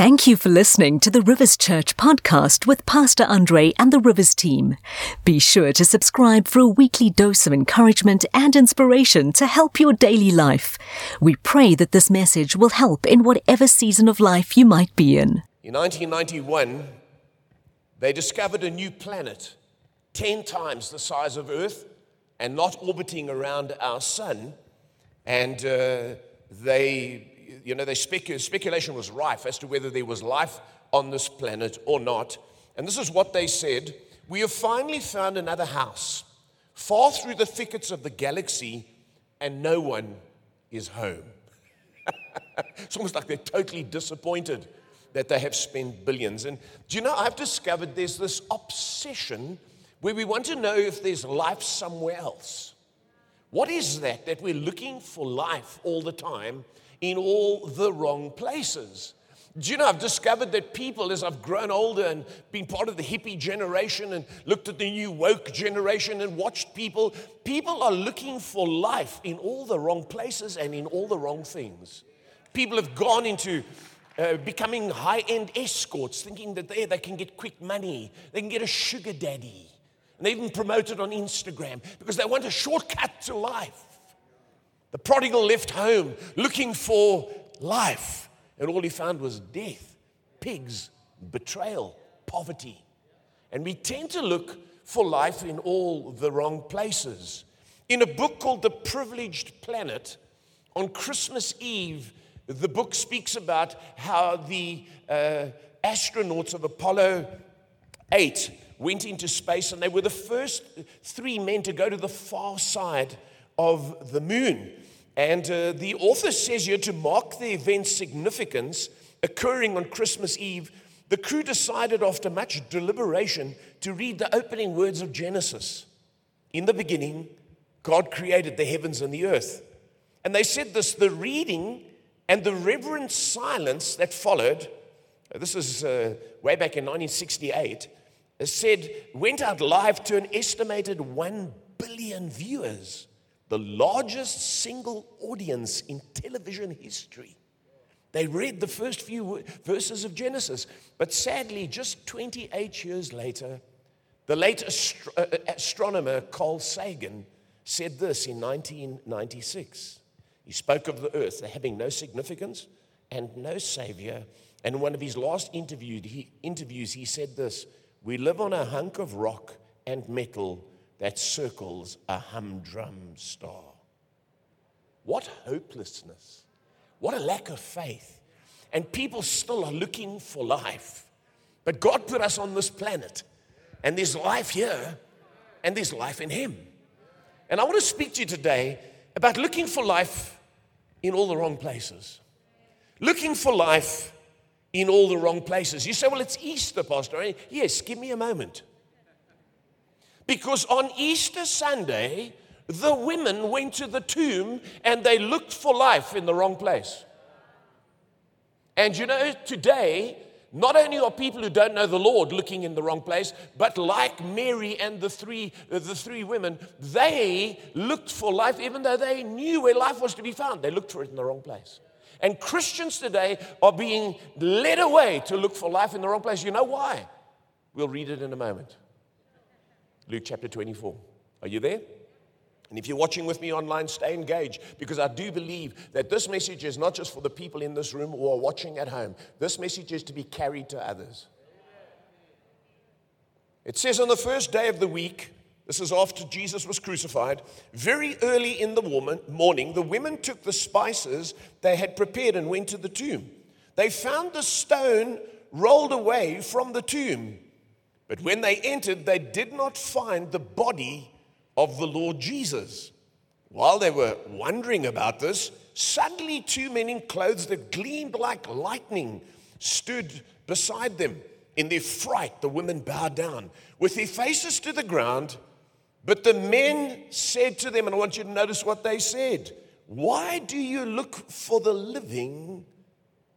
Thank you for listening to the Rivers Church podcast with Pastor Andre and the Rivers team. Be sure to subscribe for a weekly dose of encouragement and inspiration to help your daily life. We pray that this message will help in whatever season of life you might be in. In 1991, they discovered a new planet 10 times the size of Earth and not orbiting around our sun. And uh, they you know, they specu- speculation was rife as to whether there was life on this planet or not. And this is what they said We have finally found another house, far through the thickets of the galaxy, and no one is home. it's almost like they're totally disappointed that they have spent billions. And do you know, I've discovered there's this obsession where we want to know if there's life somewhere else. What is that that we're looking for life all the time in all the wrong places. Do you know, I've discovered that people, as I've grown older and been part of the hippie generation and looked at the new woke generation and watched people, people are looking for life in all the wrong places and in all the wrong things. People have gone into uh, becoming high end escorts, thinking that they, they can get quick money, they can get a sugar daddy. And they even promote it on Instagram because they want a shortcut to life. The prodigal left home looking for life, and all he found was death, pigs, betrayal, poverty. And we tend to look for life in all the wrong places. In a book called The Privileged Planet, on Christmas Eve, the book speaks about how the uh, astronauts of Apollo 8 went into space and they were the first three men to go to the far side of the moon. And uh, the author says here to mark the event's significance occurring on Christmas Eve, the crew decided after much deliberation to read the opening words of Genesis. In the beginning, God created the heavens and the earth. And they said this the reading and the reverent silence that followed, this is uh, way back in 1968, said, went out live to an estimated 1 billion viewers the largest single audience in television history. They read the first few verses of Genesis, but sadly, just 28 years later, the late astro- uh, uh, astronomer Carl Sagan said this in 1996. He spoke of the earth having no significance and no savior. And in one of his last he, interviews, he said this We live on a hunk of rock and metal that circles a humdrum star. What hopelessness. What a lack of faith. And people still are looking for life. But God put us on this planet, and there's life here, and there's life in Him. And I want to speak to you today about looking for life in all the wrong places. Looking for life in all the wrong places. You say, well, it's Easter, Pastor. Yes, give me a moment. Because on Easter Sunday, the women went to the tomb and they looked for life in the wrong place. And you know, today, not only are people who don't know the Lord looking in the wrong place, but like Mary and the three, uh, the three women, they looked for life even though they knew where life was to be found. They looked for it in the wrong place. And Christians today are being led away to look for life in the wrong place. You know why? We'll read it in a moment. Luke chapter 24. Are you there? And if you're watching with me online, stay engaged because I do believe that this message is not just for the people in this room or watching at home. This message is to be carried to others. It says on the first day of the week, this is after Jesus was crucified, very early in the morning, the women took the spices they had prepared and went to the tomb. They found the stone rolled away from the tomb. But when they entered, they did not find the body of the Lord Jesus. While they were wondering about this, suddenly two men in clothes that gleamed like lightning stood beside them. In their fright, the women bowed down with their faces to the ground. But the men said to them, and I want you to notice what they said Why do you look for the living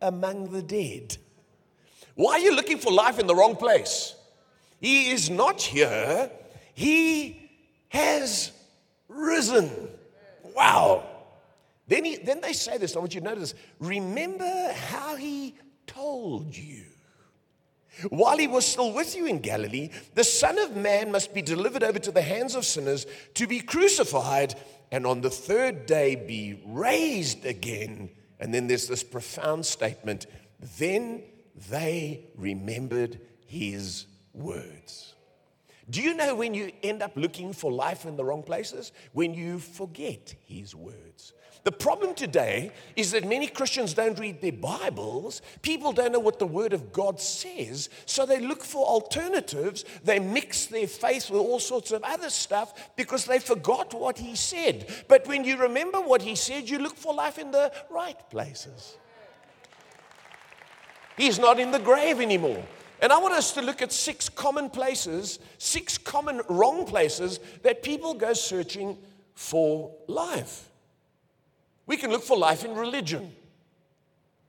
among the dead? Why are you looking for life in the wrong place? He is not here, he has risen. Wow. Then, he, then they say this, I want you to notice remember how he told you. While he was still with you in Galilee, the Son of Man must be delivered over to the hands of sinners to be crucified and on the third day be raised again. And then there's this profound statement then they remembered his words. Do you know when you end up looking for life in the wrong places? When you forget his words. The problem today is that many Christians don't read their Bibles. People don't know what the Word of God says, so they look for alternatives. They mix their faith with all sorts of other stuff because they forgot what He said. But when you remember what He said, you look for life in the right places. He's not in the grave anymore. And I want us to look at six common places, six common wrong places that people go searching for life. We can look for life in religion.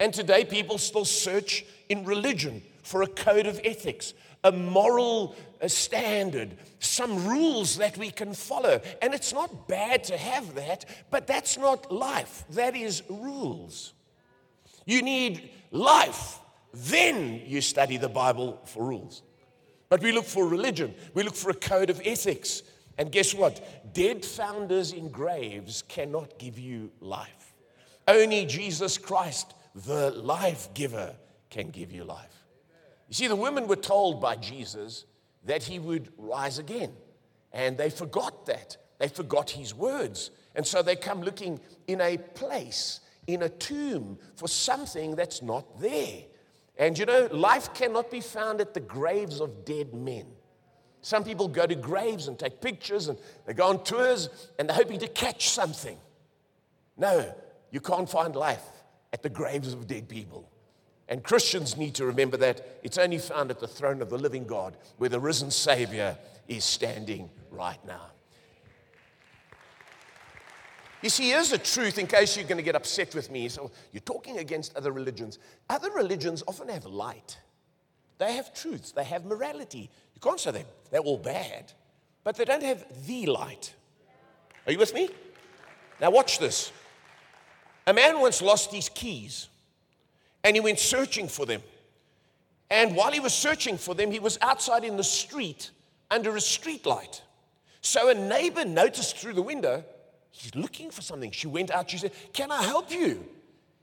And today, people still search in religion for a code of ethics, a moral a standard, some rules that we can follow. And it's not bad to have that, but that's not life. That is rules. You need life, then you study the Bible for rules. But we look for religion, we look for a code of ethics. And guess what? Dead founders in graves cannot give you life. Only Jesus Christ, the life giver, can give you life. You see, the women were told by Jesus that he would rise again. And they forgot that. They forgot his words. And so they come looking in a place, in a tomb, for something that's not there. And you know, life cannot be found at the graves of dead men. Some people go to graves and take pictures and they go on tours and they're hoping to catch something. No, you can't find life at the graves of dead people. And Christians need to remember that it's only found at the throne of the living God where the risen Savior is standing right now. You see, here's the truth in case you're going to get upset with me. So you're talking against other religions. Other religions often have light, they have truths, they have morality, you can't say they're, they're all bad, but they don't have the light. Are you with me? Now, watch this. A man once lost his keys and he went searching for them. And while he was searching for them, he was outside in the street under a street light. So a neighbor noticed through the window, he's looking for something. She went out, she said, Can I help you?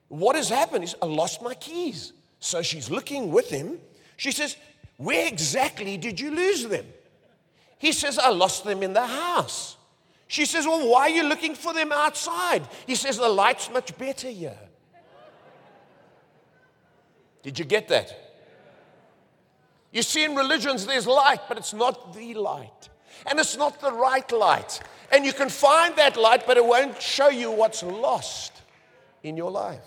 What has happened? Said, I lost my keys. So she's looking with him. She says, where exactly did you lose them? He says, I lost them in the house. She says, Well, why are you looking for them outside? He says, The light's much better here. Did you get that? You see, in religions, there's light, but it's not the light. And it's not the right light. And you can find that light, but it won't show you what's lost in your life.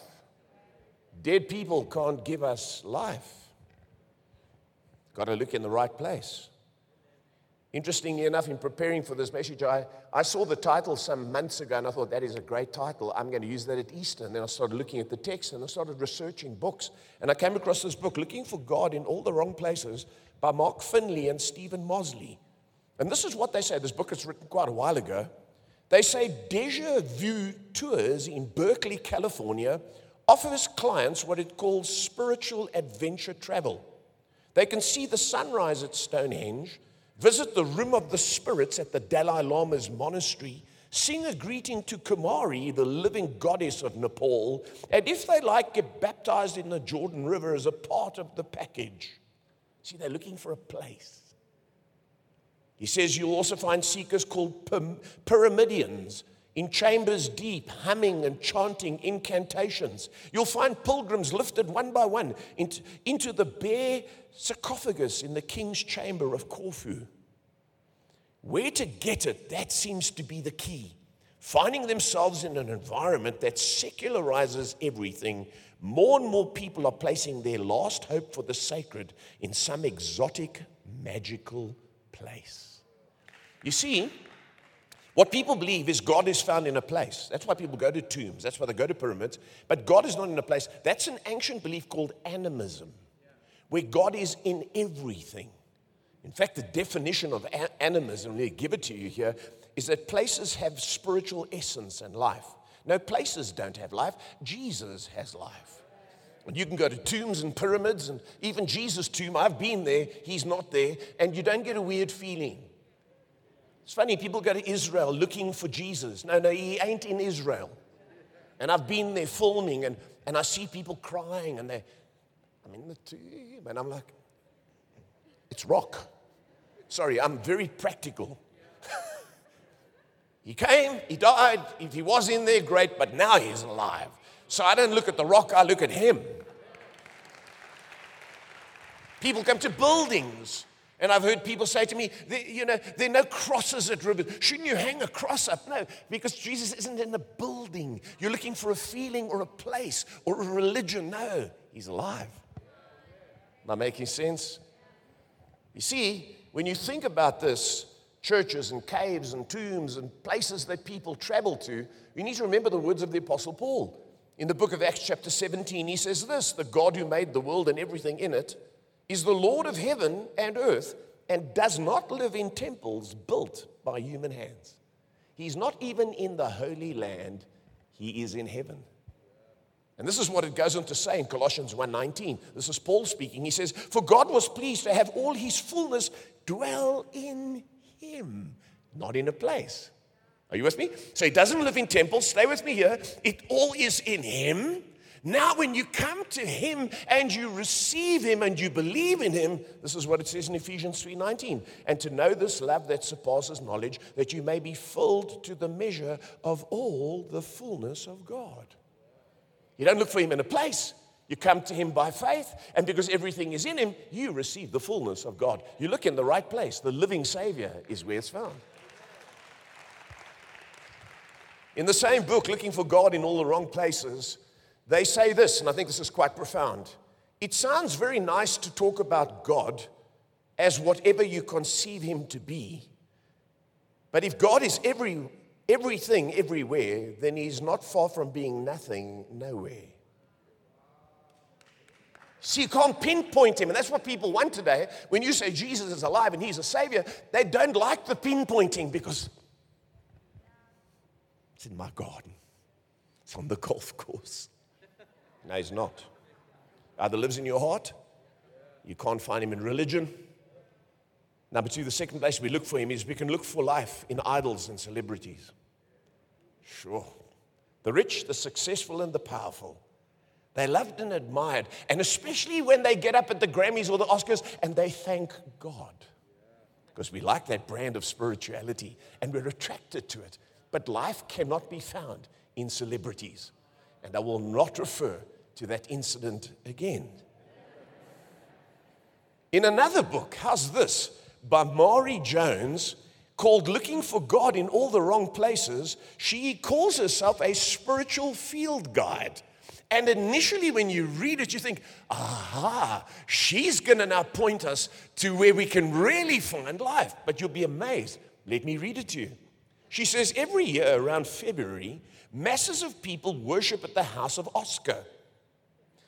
Dead people can't give us life. Got to look in the right place. Interestingly enough, in preparing for this message, I, I saw the title some months ago and I thought that is a great title. I'm going to use that at Easter. And then I started looking at the text and I started researching books. And I came across this book, Looking for God in All the Wrong Places, by Mark Finley and Steven Mosley. And this is what they say. This book is written quite a while ago. They say Deja Vu Tours in Berkeley, California offers clients what it calls spiritual adventure travel. They can see the sunrise at Stonehenge, visit the Room of the Spirits at the Dalai Lama's monastery, sing a greeting to Kumari, the living goddess of Nepal, and if they like, get baptized in the Jordan River as a part of the package. See, they're looking for a place. He says you'll also find seekers called pyramidians in chambers deep, humming and chanting incantations. You'll find pilgrims lifted one by one into, into the bare sarcophagus in the king's chamber of Khufu. Where to get it, that seems to be the key. Finding themselves in an environment that secularizes everything, more and more people are placing their last hope for the sacred in some exotic, magical place. You see, what people believe is God is found in a place. That's why people go to tombs. That's why they go to pyramids. But God is not in a place. That's an ancient belief called animism, where God is in everything. In fact, the definition of animism, let me give it to you here, is that places have spiritual essence and life. No, places don't have life. Jesus has life. And you can go to tombs and pyramids and even Jesus' tomb. I've been there, he's not there, and you don't get a weird feeling. It's funny, people go to Israel looking for Jesus. No, no, he ain't in Israel. And I've been there filming, and, and I see people crying, and they, I'm in the tomb, and I'm like, it's rock. Sorry, I'm very practical. he came, he died. If he was in there, great, but now he's alive. So I don't look at the rock, I look at him. People come to buildings. And I've heard people say to me, you know, there are no crosses at rivers. Shouldn't you hang a cross up? No, because Jesus isn't in a building. You're looking for a feeling or a place or a religion. No, he's alive. Am I making sense? You see, when you think about this, churches and caves and tombs and places that people travel to, you need to remember the words of the Apostle Paul. In the book of Acts, chapter 17, he says this The God who made the world and everything in it is the Lord of heaven and earth and does not live in temples built by human hands. He's not even in the Holy Land, he is in heaven. And this is what it goes on to say in Colossians 1:19. This is Paul speaking. He says, "For God was pleased to have all his fullness dwell in him, not in a place." Are you with me? So he doesn't live in temples. Stay with me here. It all is in him. Now, when you come to him and you receive him and you believe in him, this is what it says in Ephesians 3:19. And to know this love that surpasses knowledge, that you may be filled to the measure of all the fullness of God. You don't look for him in a place. You come to him by faith, and because everything is in him, you receive the fullness of God. You look in the right place. The living Savior is where it's found. In the same book, Looking for God in All the Wrong Places, they say this, and I think this is quite profound. It sounds very nice to talk about God as whatever you conceive him to be. But if God is every, everything everywhere, then he's not far from being nothing nowhere. See, you can't pinpoint him, and that's what people want today. When you say Jesus is alive and he's a savior, they don't like the pinpointing because it's in my garden, it's on the golf course. No, he's not. Either lives in your heart, you can't find him in religion. Number two, the second place we look for him is we can look for life in idols and celebrities. Sure. The rich, the successful, and the powerful. They loved and admired, and especially when they get up at the Grammys or the Oscars and they thank God. Because we like that brand of spirituality and we're attracted to it. But life cannot be found in celebrities. And I will not refer to that incident again. In another book, how's this? By Mari Jones, called Looking for God in All the Wrong Places, she calls herself a spiritual field guide. And initially, when you read it, you think, aha, she's going to now point us to where we can really find life. But you'll be amazed. Let me read it to you. She says every year around February, masses of people worship at the house of Oscar.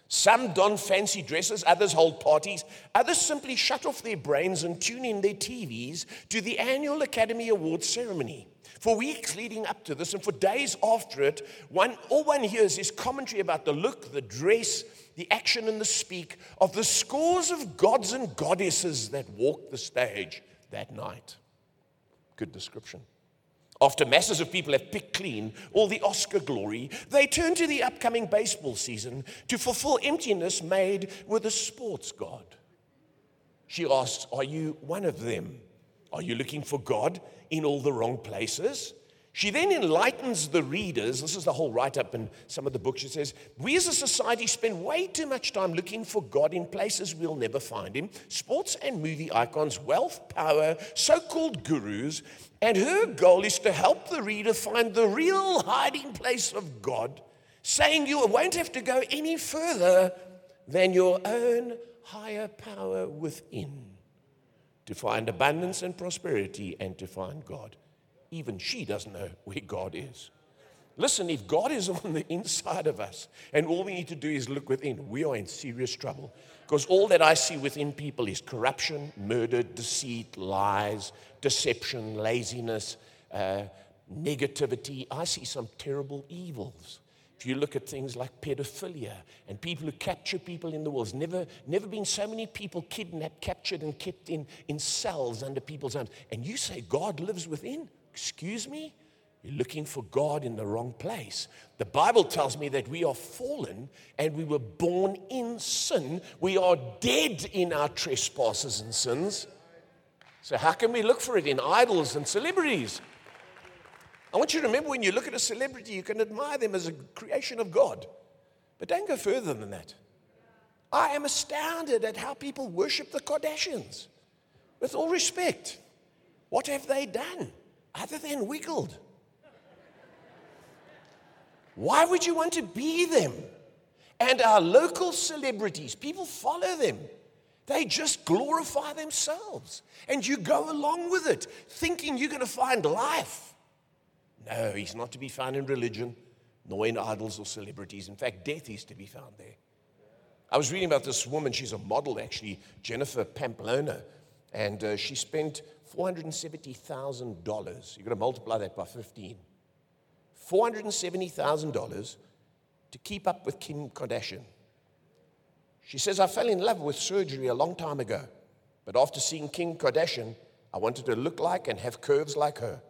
Some don fancy dresses, others hold parties, others simply shut off their brains and tune in their TVs to the annual Academy Awards ceremony. For weeks leading up to this and for days after it, one, all one hears is commentary about the look, the dress, the action, and the speak of the scores of gods and goddesses that walk the stage that night. Good description. After masses of people have picked clean all the Oscar glory, they turn to the upcoming baseball season to fulfill emptiness made with a sports god. She asks, Are you one of them? Are you looking for God in all the wrong places? She then enlightens the readers. This is the whole write up in some of the books. She says, We as a society spend way too much time looking for God in places we'll never find Him sports and movie icons, wealth, power, so called gurus. And her goal is to help the reader find the real hiding place of God, saying you won't have to go any further than your own higher power within to find abundance and prosperity and to find God even she doesn't know where God is. Listen, if God is on the inside of us and all we need to do is look within, we are in serious trouble. Because all that I see within people is corruption, murder, deceit, lies, deception, laziness, uh, negativity. I see some terrible evils. If you look at things like pedophilia and people who capture people in the world, never, never been so many people kidnapped, captured, and kept in, in cells under people's arms. And you say God lives within? Excuse me? You're looking for God in the wrong place. The Bible tells me that we are fallen and we were born in sin. We are dead in our trespasses and sins. So, how can we look for it in idols and celebrities? I want you to remember when you look at a celebrity, you can admire them as a creation of God. But don't go further than that. I am astounded at how people worship the Kardashians. With all respect, what have they done other than wiggled? Why would you want to be them? And our local celebrities, people follow them. They just glorify themselves. And you go along with it, thinking you're going to find life. No, he's not to be found in religion, nor in idols or celebrities. In fact, death is to be found there. I was reading about this woman, she's a model actually, Jennifer Pamplona, and uh, she spent $470,000. You've got to multiply that by 15. $470,000 to keep up with Kim Kardashian. She says, I fell in love with surgery a long time ago, but after seeing Kim Kardashian, I wanted to look like and have curves like her.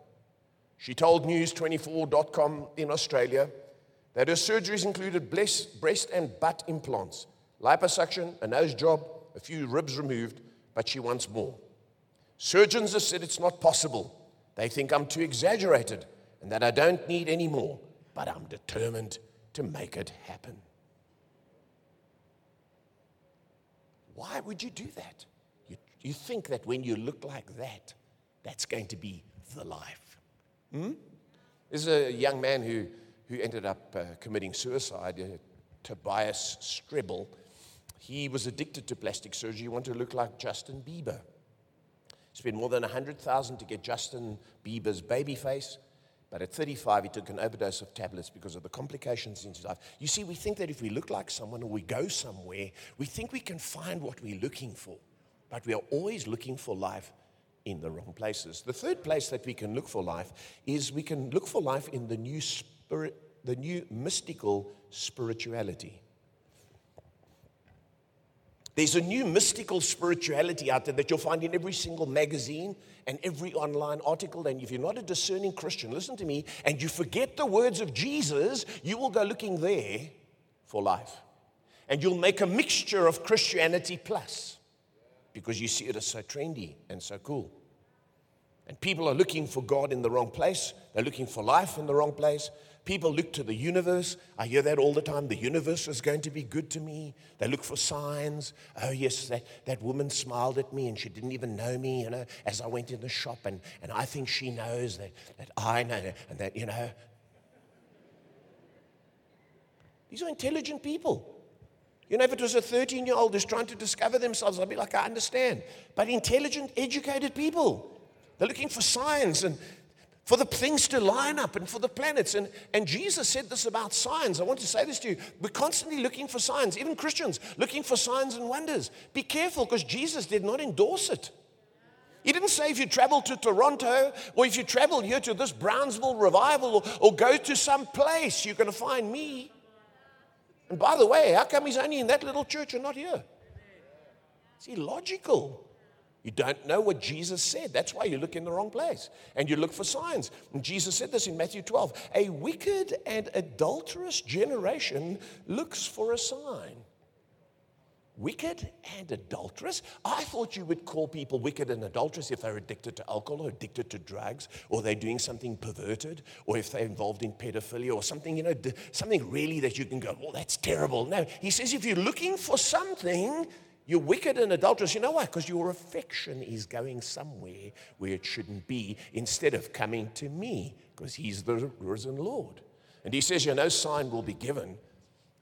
She told News24.com in Australia that her surgeries included breast and butt implants, liposuction, a nose job, a few ribs removed, but she wants more. Surgeons have said it's not possible. They think I'm too exaggerated and that I don't need any more, but I'm determined to make it happen. Why would you do that? You, you think that when you look like that, that's going to be the life. Hmm? There's a young man who, who ended up uh, committing suicide, uh, Tobias Strebel. He was addicted to plastic surgery. He wanted to look like Justin Bieber. Spent more than 100000 to get Justin Bieber's baby face. But at 35, he took an overdose of tablets because of the complications in his life. You see, we think that if we look like someone or we go somewhere, we think we can find what we're looking for. But we are always looking for life in the wrong places. The third place that we can look for life is we can look for life in the new spirit, the new mystical spirituality. There's a new mystical spirituality out there that you'll find in every single magazine and every online article. And if you're not a discerning Christian, listen to me, and you forget the words of Jesus, you will go looking there for life. And you'll make a mixture of Christianity plus because you see it as so trendy and so cool. And people are looking for God in the wrong place. They're looking for life in the wrong place. People look to the universe. I hear that all the time. The universe is going to be good to me. They look for signs. Oh, yes, that, that woman smiled at me and she didn't even know me, you know, as I went in the shop. And, and I think she knows that, that I know and that, you know. These are intelligent people. You know, if it was a 13 year old who's trying to discover themselves, I'd be like, I understand. But intelligent, educated people, they're looking for signs and for the things to line up and for the planets. And, and Jesus said this about signs. I want to say this to you. We're constantly looking for signs, even Christians looking for signs and wonders. Be careful because Jesus did not endorse it. He didn't say if you travel to Toronto or if you travel here to this Brownsville revival or, or go to some place, you're going to find me. And by the way, how come he's only in that little church and not here? It's illogical. You don't know what Jesus said. That's why you look in the wrong place and you look for signs. And Jesus said this in Matthew 12 A wicked and adulterous generation looks for a sign wicked and adulterous. I thought you would call people wicked and adulterous if they're addicted to alcohol or addicted to drugs or they're doing something perverted or if they're involved in pedophilia or something, you know, something really that you can go, well, that's terrible. No, he says if you're looking for something, you're wicked and adulterous. You know why? Because your affection is going somewhere where it shouldn't be instead of coming to me because he's the risen Lord. And he says, you know, sign will be given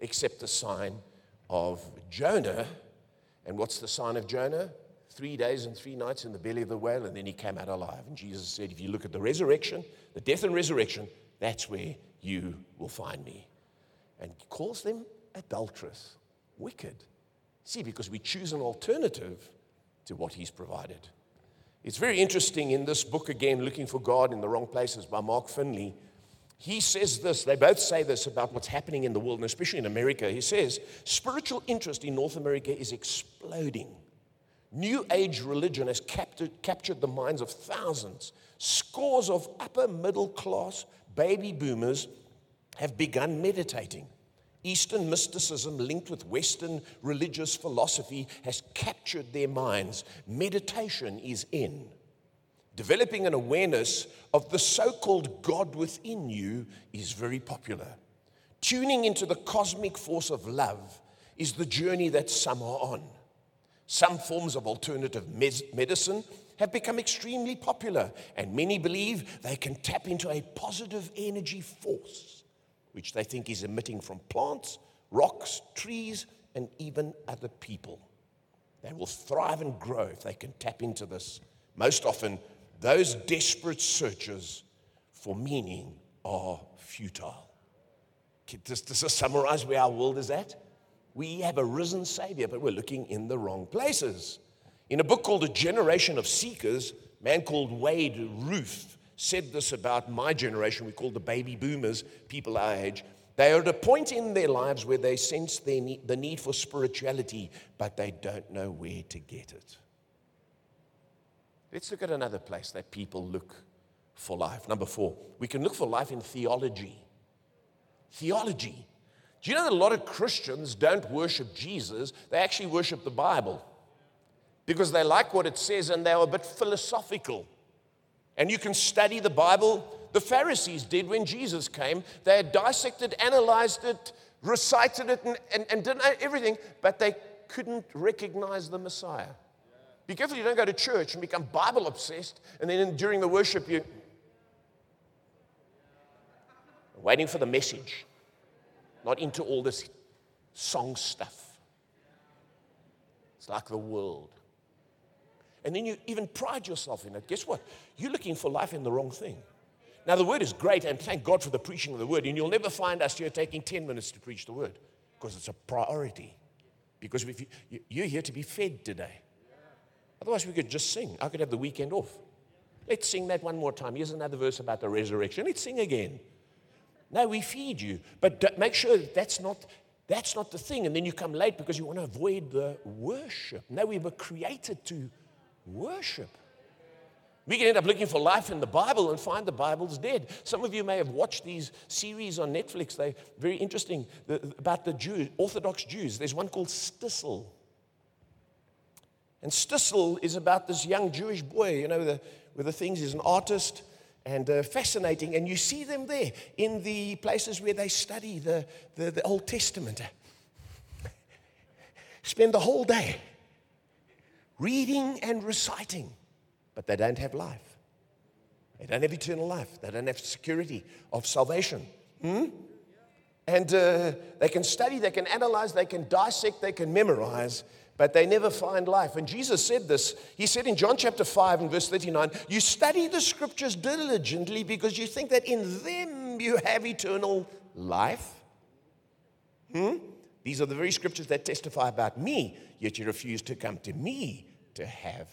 except the sign of Jonah. And what's the sign of Jonah? Three days and three nights in the belly of the whale, and then he came out alive. And Jesus said, If you look at the resurrection, the death and resurrection, that's where you will find me. And he calls them adulterous, wicked. See, because we choose an alternative to what he's provided. It's very interesting in this book again, Looking for God in the Wrong Places by Mark Finley. He says this, they both say this about what's happening in the world, and especially in America. He says, spiritual interest in North America is exploding. New age religion has captured, captured the minds of thousands. Scores of upper middle class baby boomers have begun meditating. Eastern mysticism linked with Western religious philosophy has captured their minds. Meditation is in. Developing an awareness of the so called God within you is very popular. Tuning into the cosmic force of love is the journey that some are on. Some forms of alternative medicine have become extremely popular, and many believe they can tap into a positive energy force, which they think is emitting from plants, rocks, trees, and even other people. They will thrive and grow if they can tap into this. Most often, those desperate searches for meaning are futile. Does this summarize where our world is at? We have a risen Savior, but we're looking in the wrong places. In a book called A Generation of Seekers, a man called Wade Roof said this about my generation. We call the baby boomers, people our age. They are at a point in their lives where they sense need, the need for spirituality, but they don't know where to get it. Let's look at another place that people look for life. Number four, we can look for life in theology. Theology. Do you know that a lot of Christians don't worship Jesus? They actually worship the Bible because they like what it says and they're a bit philosophical. And you can study the Bible. The Pharisees did when Jesus came. They had dissected, analyzed it, recited it, and, and, and did everything, but they couldn't recognize the Messiah. Be careful you don't go to church and become Bible obsessed, and then during the worship, you waiting for the message not into all this song stuff. It's like the world. And then you even pride yourself in it. Guess what? You're looking for life in the wrong thing. Now, the word is great, and thank God for the preaching of the word. And you'll never find us here taking 10 minutes to preach the word because it's a priority. Because if you, you're here to be fed today. Otherwise, we could just sing. I could have the weekend off. Let's sing that one more time. Here's another verse about the resurrection. Let's sing again. No, we feed you. But make sure that that's not, that's not the thing. And then you come late because you want to avoid the worship. No, we were created to worship. We can end up looking for life in the Bible and find the Bible's dead. Some of you may have watched these series on Netflix. They're very interesting about the Jews, Orthodox Jews. There's one called Shtisel. And Shtisel is about this young Jewish boy, you know, the, with the things. He's an artist and uh, fascinating. And you see them there in the places where they study the, the, the Old Testament. Spend the whole day reading and reciting, but they don't have life. They don't have eternal life. They don't have security of salvation. Hmm? And uh, they can study, they can analyze, they can dissect, they can memorize, but they never find life. And Jesus said this. He said in John chapter 5 and verse 39, You study the scriptures diligently because you think that in them you have eternal life. Hmm? These are the very scriptures that testify about me, yet you refuse to come to me to have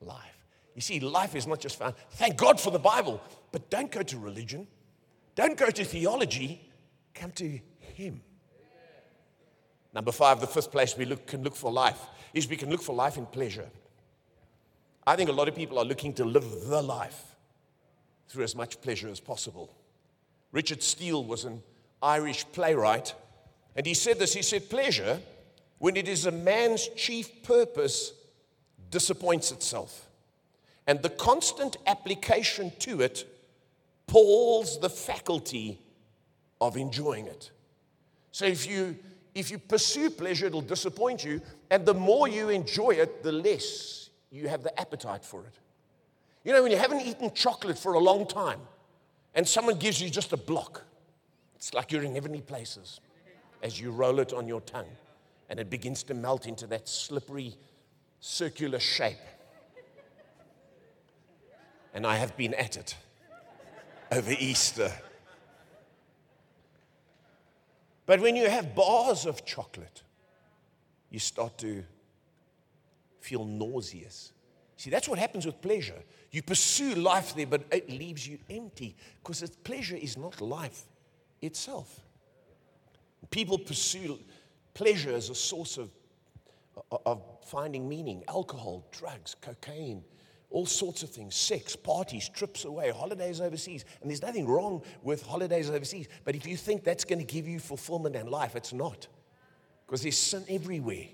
life. You see, life is not just found. Thank God for the Bible, but don't go to religion, don't go to theology, come to Him. Number five, the fifth place we look, can look for life is we can look for life in pleasure. I think a lot of people are looking to live the life through as much pleasure as possible. Richard Steele was an Irish playwright, and he said this he said, Pleasure, when it is a man's chief purpose, disappoints itself. And the constant application to it palls the faculty of enjoying it. So if you if you pursue pleasure, it'll disappoint you. And the more you enjoy it, the less you have the appetite for it. You know, when you haven't eaten chocolate for a long time and someone gives you just a block, it's like you're in heavenly places as you roll it on your tongue and it begins to melt into that slippery circular shape. And I have been at it over Easter. But when you have bars of chocolate, you start to feel nauseous. See, that's what happens with pleasure. You pursue life there, but it leaves you empty because pleasure is not life itself. People pursue pleasure as a source of, of finding meaning alcohol, drugs, cocaine, all sorts of things sex, parties, trips away, holidays overseas. And there's nothing wrong with holidays overseas. But if you think that's going to give you fulfillment and life, it's not. Because there's sin everywhere.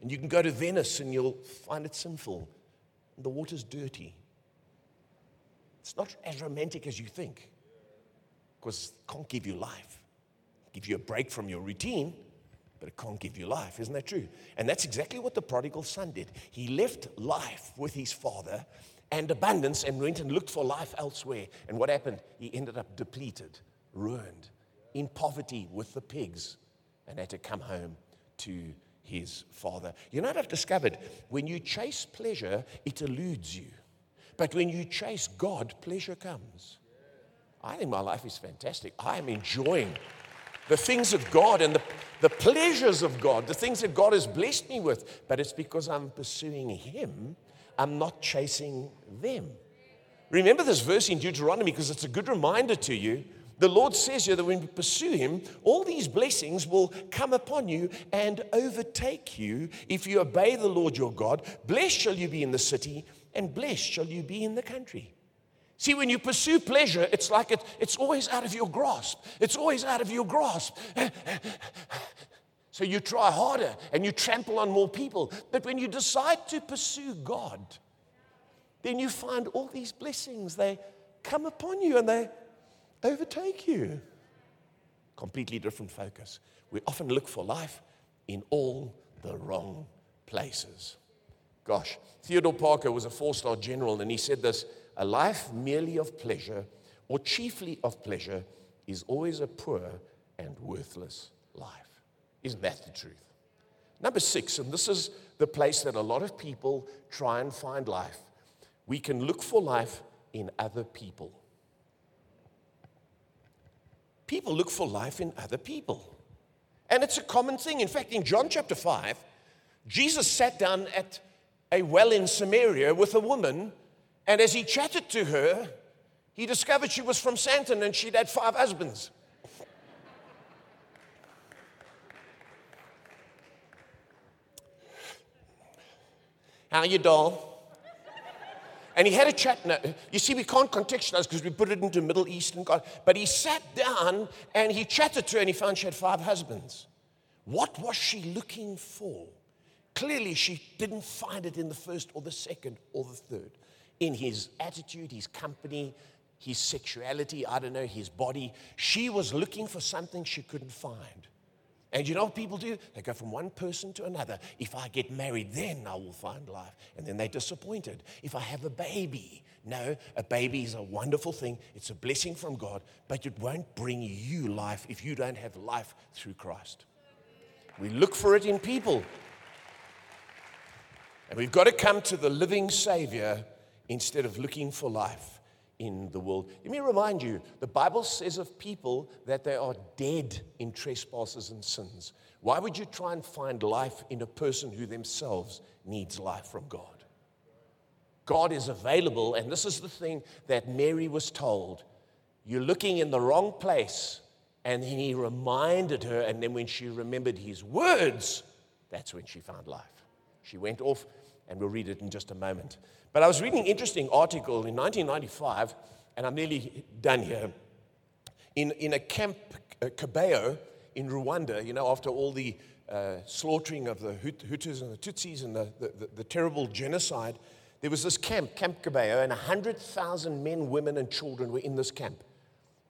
And you can go to Venice and you'll find it sinful. The water's dirty. It's not as romantic as you think. Because it can't give you life. Give you a break from your routine, but it can't give you life. Isn't that true? And that's exactly what the prodigal son did. He left life with his father and abundance and went and looked for life elsewhere. And what happened? He ended up depleted, ruined, in poverty with the pigs, and had to come home to his father. You know what I've discovered? When you chase pleasure, it eludes you. But when you chase God, pleasure comes. I think my life is fantastic. I am enjoying the things of God and the, the pleasures of God, the things that God has blessed me with. But it's because I'm pursuing Him, I'm not chasing them. Remember this verse in Deuteronomy because it's a good reminder to you the Lord says here that when we pursue Him, all these blessings will come upon you and overtake you if you obey the Lord your God. Blessed shall you be in the city, and blessed shall you be in the country. See, when you pursue pleasure, it's like it, it's always out of your grasp. It's always out of your grasp. so you try harder and you trample on more people. But when you decide to pursue God, then you find all these blessings. They come upon you and they overtake you. Completely different focus. We often look for life in all the wrong places. Gosh, Theodore Parker was a four star general, and he said this a life merely of pleasure, or chiefly of pleasure, is always a poor and worthless life. Isn't that the truth? Number six, and this is the place that a lot of people try and find life, we can look for life in other people. People look for life in other people. And it's a common thing. In fact, in John chapter 5, Jesus sat down at a well in Samaria with a woman, and as he chatted to her, he discovered she was from Sandton and she'd had five husbands. How you doll? And he had a chat. Now, you see, we can't contextualize because we put it into Middle Eastern God. But he sat down and he chatted to her and he found she had five husbands. What was she looking for? Clearly, she didn't find it in the first or the second or the third. In his attitude, his company, his sexuality, I don't know, his body. She was looking for something she couldn't find. And you know what people do? They go from one person to another. If I get married, then I will find life. And then they're disappointed. If I have a baby, no, a baby is a wonderful thing. It's a blessing from God, but it won't bring you life if you don't have life through Christ. We look for it in people. And we've got to come to the living Savior instead of looking for life in the world. Let me remind you the Bible says of people that they are dead in trespasses and sins. Why would you try and find life in a person who themselves needs life from God? God is available, and this is the thing that Mary was told. You're looking in the wrong place. And then he reminded her, and then when she remembered his words, that's when she found life. She went off, and we'll read it in just a moment. But I was reading an interesting article in 1995, and I'm nearly done here. In, in a camp, uh, Kibeho, in Rwanda, you know, after all the uh, slaughtering of the Hutus and the Tutsis and the, the, the, the terrible genocide, there was this camp, Camp Kibeho, and 100,000 men, women, and children were in this camp.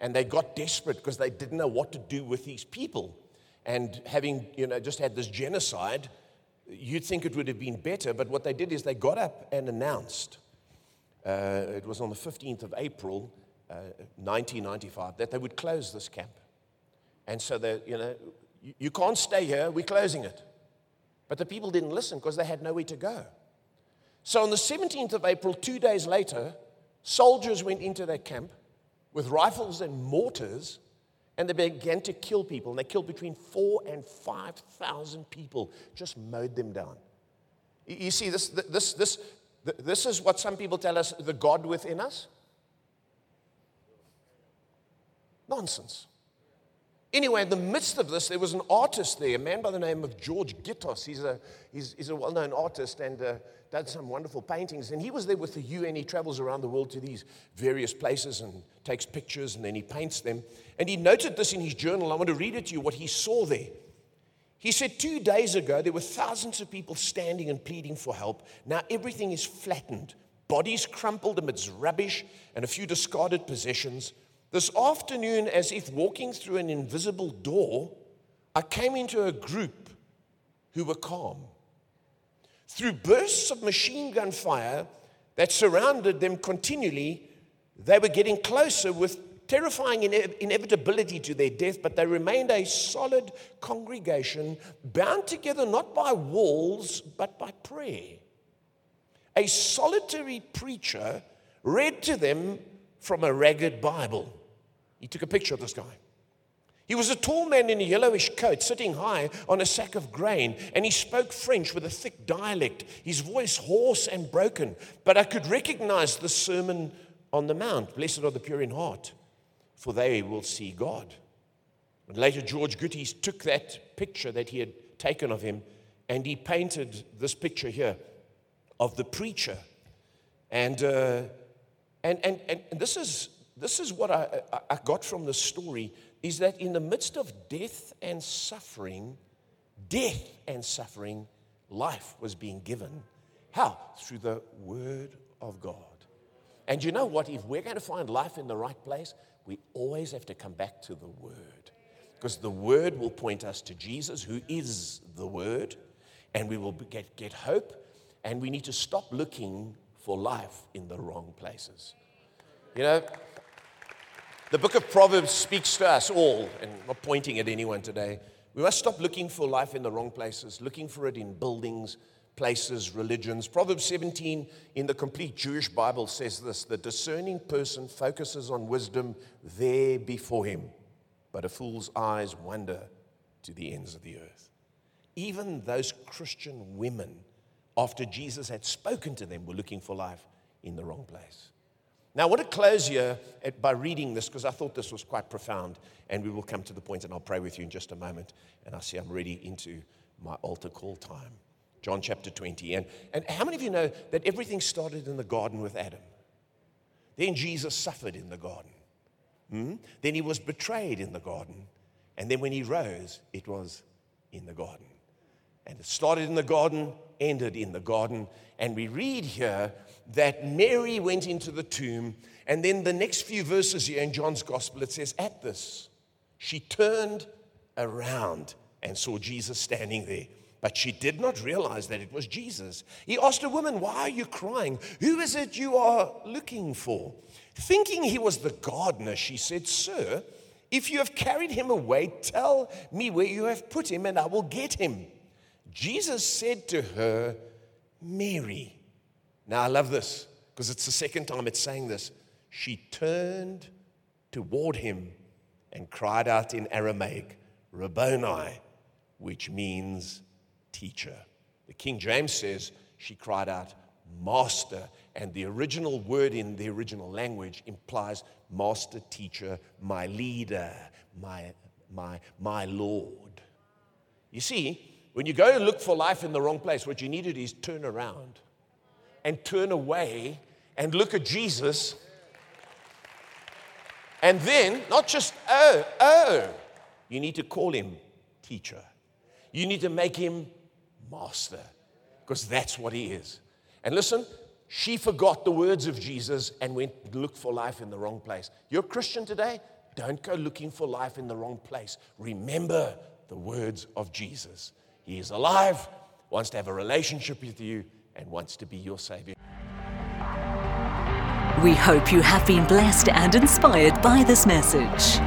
And they got desperate because they didn't know what to do with these people. And having, you know, just had this genocide, You'd think it would have been better, but what they did is they got up and announced, uh, it was on the 15th of April, uh, 1995, that they would close this camp. And so they, you know, you, you can't stay here, we're closing it. But the people didn't listen because they had nowhere to go. So on the 17th of April, two days later, soldiers went into their camp with rifles and mortars and they began to kill people. And they killed between four and 5,000 people, just mowed them down. You see, this, this, this th- this is what some people tell us the God within us. Nonsense. Anyway, in the midst of this, there was an artist there, a man by the name of George Gittoes. He's a, he's, he's a well known artist and uh, some wonderful paintings. And he was there with the UN. He travels around the world to these various places and takes pictures and then he paints them. And he noted this in his journal. I want to read it to you what he saw there. He said, Two days ago, there were thousands of people standing and pleading for help. Now everything is flattened, bodies crumpled amidst rubbish and a few discarded possessions. This afternoon, as if walking through an invisible door, I came into a group who were calm. Through bursts of machine gun fire that surrounded them continually, they were getting closer with terrifying ine- inevitability to their death, but they remained a solid congregation bound together not by walls, but by prayer. A solitary preacher read to them from a ragged Bible. He took a picture of this guy. He was a tall man in a yellowish coat, sitting high on a sack of grain, and he spoke French with a thick dialect, his voice hoarse and broken. But I could recognize the Sermon on the Mount Blessed are the pure in heart, for they will see God. And later, George Gittoes took that picture that he had taken of him and he painted this picture here of the preacher. And, uh, and, and, and this is this is what I, I got from the story is that in the midst of death and suffering, death and suffering, life was being given. How? Through the Word of God. And you know what? If we're going to find life in the right place, we always have to come back to the Word. Because the Word will point us to Jesus, who is the Word, and we will get, get hope. And we need to stop looking for life in the wrong places. You know, the book of Proverbs speaks to us all, and I'm not pointing at anyone today. We must stop looking for life in the wrong places, looking for it in buildings, places, religions. Proverbs 17 in the complete Jewish Bible says this The discerning person focuses on wisdom there before him, but a fool's eyes wander to the ends of the earth. Even those Christian women, after Jesus had spoken to them, were looking for life in the wrong place. Now, I want to close here by reading this because I thought this was quite profound, and we will come to the point, and I'll pray with you in just a moment. And I see I'm ready into my altar call time. John chapter 20. And, and how many of you know that everything started in the garden with Adam? Then Jesus suffered in the garden. Hmm? Then he was betrayed in the garden. And then when he rose, it was in the garden. And it started in the garden, ended in the garden. And we read here that Mary went into the tomb. And then the next few verses here in John's gospel, it says, At this, she turned around and saw Jesus standing there. But she did not realize that it was Jesus. He asked a woman, Why are you crying? Who is it you are looking for? Thinking he was the gardener, she said, Sir, if you have carried him away, tell me where you have put him, and I will get him. Jesus said to her, Mary. Now, I love this because it's the second time it's saying this. She turned toward him and cried out in Aramaic, Rabboni, which means teacher. The King James says she cried out, Master. And the original word in the original language implies master, teacher, my leader, my, my, my Lord. You see, when you go to look for life in the wrong place, what you need to do is turn around and turn away and look at Jesus. And then, not just, oh, oh, you need to call him teacher. You need to make him master, because that's what he is. And listen, she forgot the words of Jesus and went to look for life in the wrong place. You're a Christian today? Don't go looking for life in the wrong place. Remember the words of Jesus. He is alive, wants to have a relationship with you, and wants to be your Savior. We hope you have been blessed and inspired by this message.